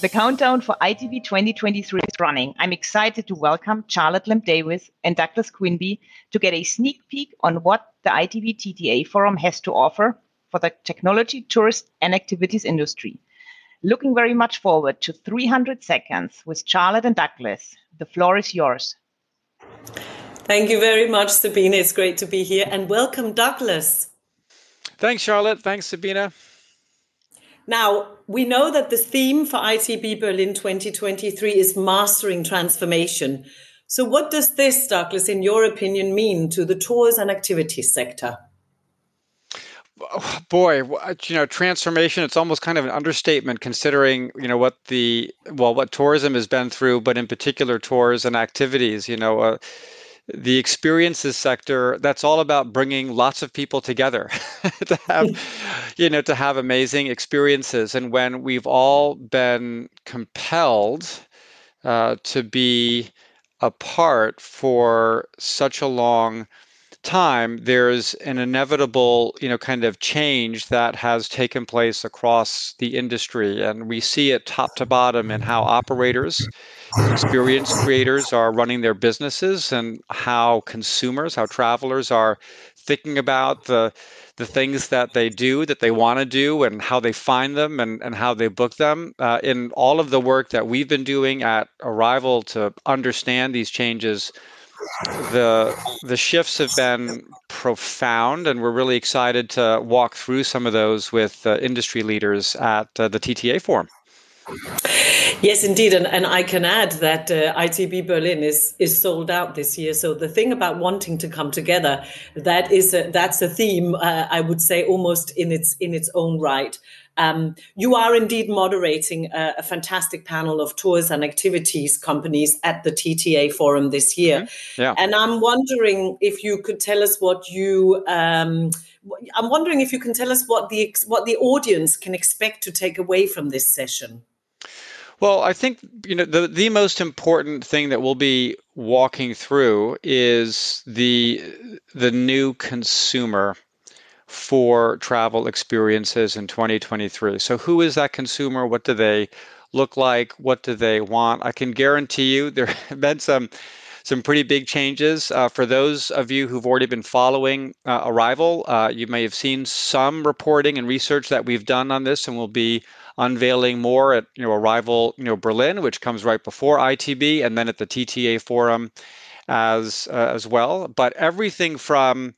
The countdown for ITB 2023 is running. I'm excited to welcome Charlotte Lamb Davis and Douglas Quinby to get a sneak peek on what the ITB TTA Forum has to offer for the technology, tourist, and activities industry. Looking very much forward to 300 seconds with Charlotte and Douglas. The floor is yours. Thank you very much, Sabina. It's great to be here. And welcome, Douglas. Thanks, Charlotte. Thanks, Sabina. Now, we know that the theme for ITB Berlin 2023 is mastering transformation. So, what does this, Douglas, in your opinion, mean to the tours and activities sector? boy you know transformation it's almost kind of an understatement considering you know what the well what tourism has been through but in particular tours and activities you know uh, the experiences sector that's all about bringing lots of people together to have you know to have amazing experiences. And when we've all been compelled uh, to be apart for such a long time there's an inevitable you know kind of change that has taken place across the industry. And we see it top to bottom in how operators experience creators are running their businesses and how consumers, how travelers are thinking about the the things that they do, that they want to do, and how they find them and, and how they book them. Uh, in all of the work that we've been doing at Arival to understand these changes, the the shifts have been profound, and we're really excited to walk through some of those with uh, industry leaders at uh, the TTA Forum. Yes, indeed, and, and I can add that uh, ITB Berlin is is sold out this year. So the thing about wanting to come together, that is a, that's a theme. Uh, I would say almost in its in its own right. Um, you are indeed moderating a, a, fantastic panel of tours and activities companies at the TTA Forum this year, mm-hmm. yeah. and I'm wondering if you could tell us what you. Um, I'm wondering if you can tell us what the what the audience can expect to take away from this session. Well, I think you know the the most important thing that we'll be walking through is the the new consumer for travel experiences in 2023. So who is that consumer? What do they look like? What do they want? I can guarantee you there have been some some pretty big changes. Uh, for those of you who've already been following uh, Arival, uh, you may have seen some reporting and research that we've done on this, and we'll be unveiling more at you know Arival you know Berlin, which comes right before ITB, and then at the TTA Forum as uh, as well. But everything from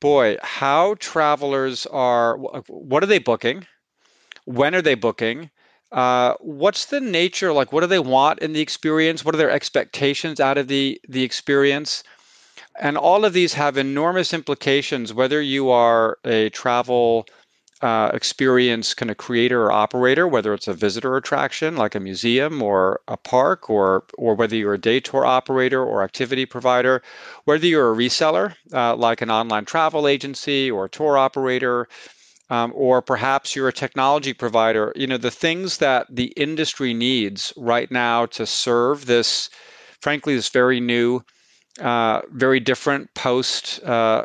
boy, how travelers are, what are they booking? When are they booking? Uh, what's the nature like? What do they want in the experience? What are their expectations out of the the experience? And all of these have enormous implications. Whether you are a travel uh, experience kind of creator or operator, whether it's a visitor attraction like a museum or a park, or or whether you're a day tour operator or activity provider, whether you're a reseller uh, like an online travel agency or a tour operator, um, or perhaps you're a technology provider. You know the things that the industry needs right now to serve this, frankly, this very new. Uh, very different post uh,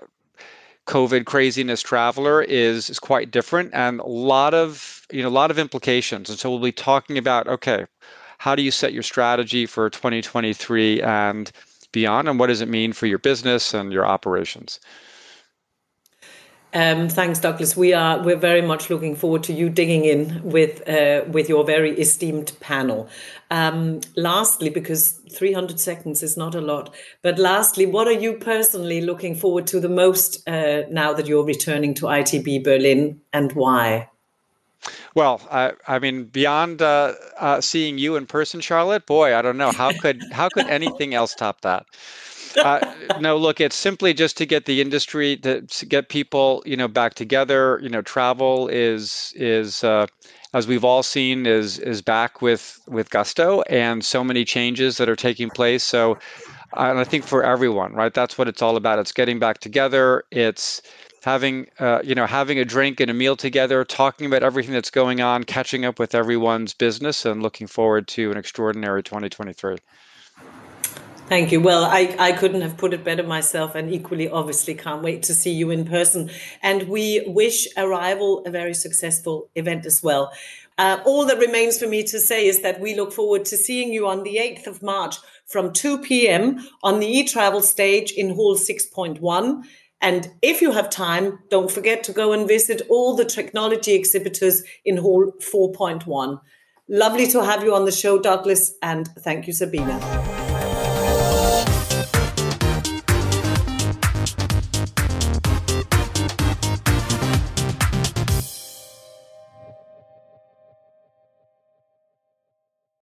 COVID craziness traveler is is quite different and a lot of you know a lot of implications. And so we'll be talking about okay, how do you set your strategy for 2023 and beyond, and what does it mean for your business and your operations? Um, thanks, Douglas. We are we're very much looking forward to you digging in with uh, with your very esteemed panel. Um, lastly, because 300 seconds is not a lot, but lastly, what are you personally looking forward to the most uh, now that you're returning to ITB Berlin, and why? Well, I, I mean, beyond uh, uh, seeing you in person, Charlotte, boy, I don't know how could how could anything else top that uh, no, look, it's simply just to get the industry to, to, get people, you know, back together. You know, travel is is uh, as we've all seen is is back with with gusto, and so many changes that are taking place. So, and I think for everyone, right, that's what it's all about. It's getting back together. It's having uh, you know having a drink and a meal together talking about everything that's going on catching up with everyone's business and looking forward to an extraordinary 2023 Thank you. Well, I, I couldn't have put it better myself, and equally, obviously, can't wait to see you in person. And we wish Arival a very successful event as well. Uh, all that remains for me to say is that we look forward to seeing you on the 8th of March from 2 p.m. on the e-travel stage in Hall 6.1. And if you have time, don't forget to go and visit all the technology exhibitors in Hall 4.1. Lovely to have you on the show, Douglas, and thank you, Sabina.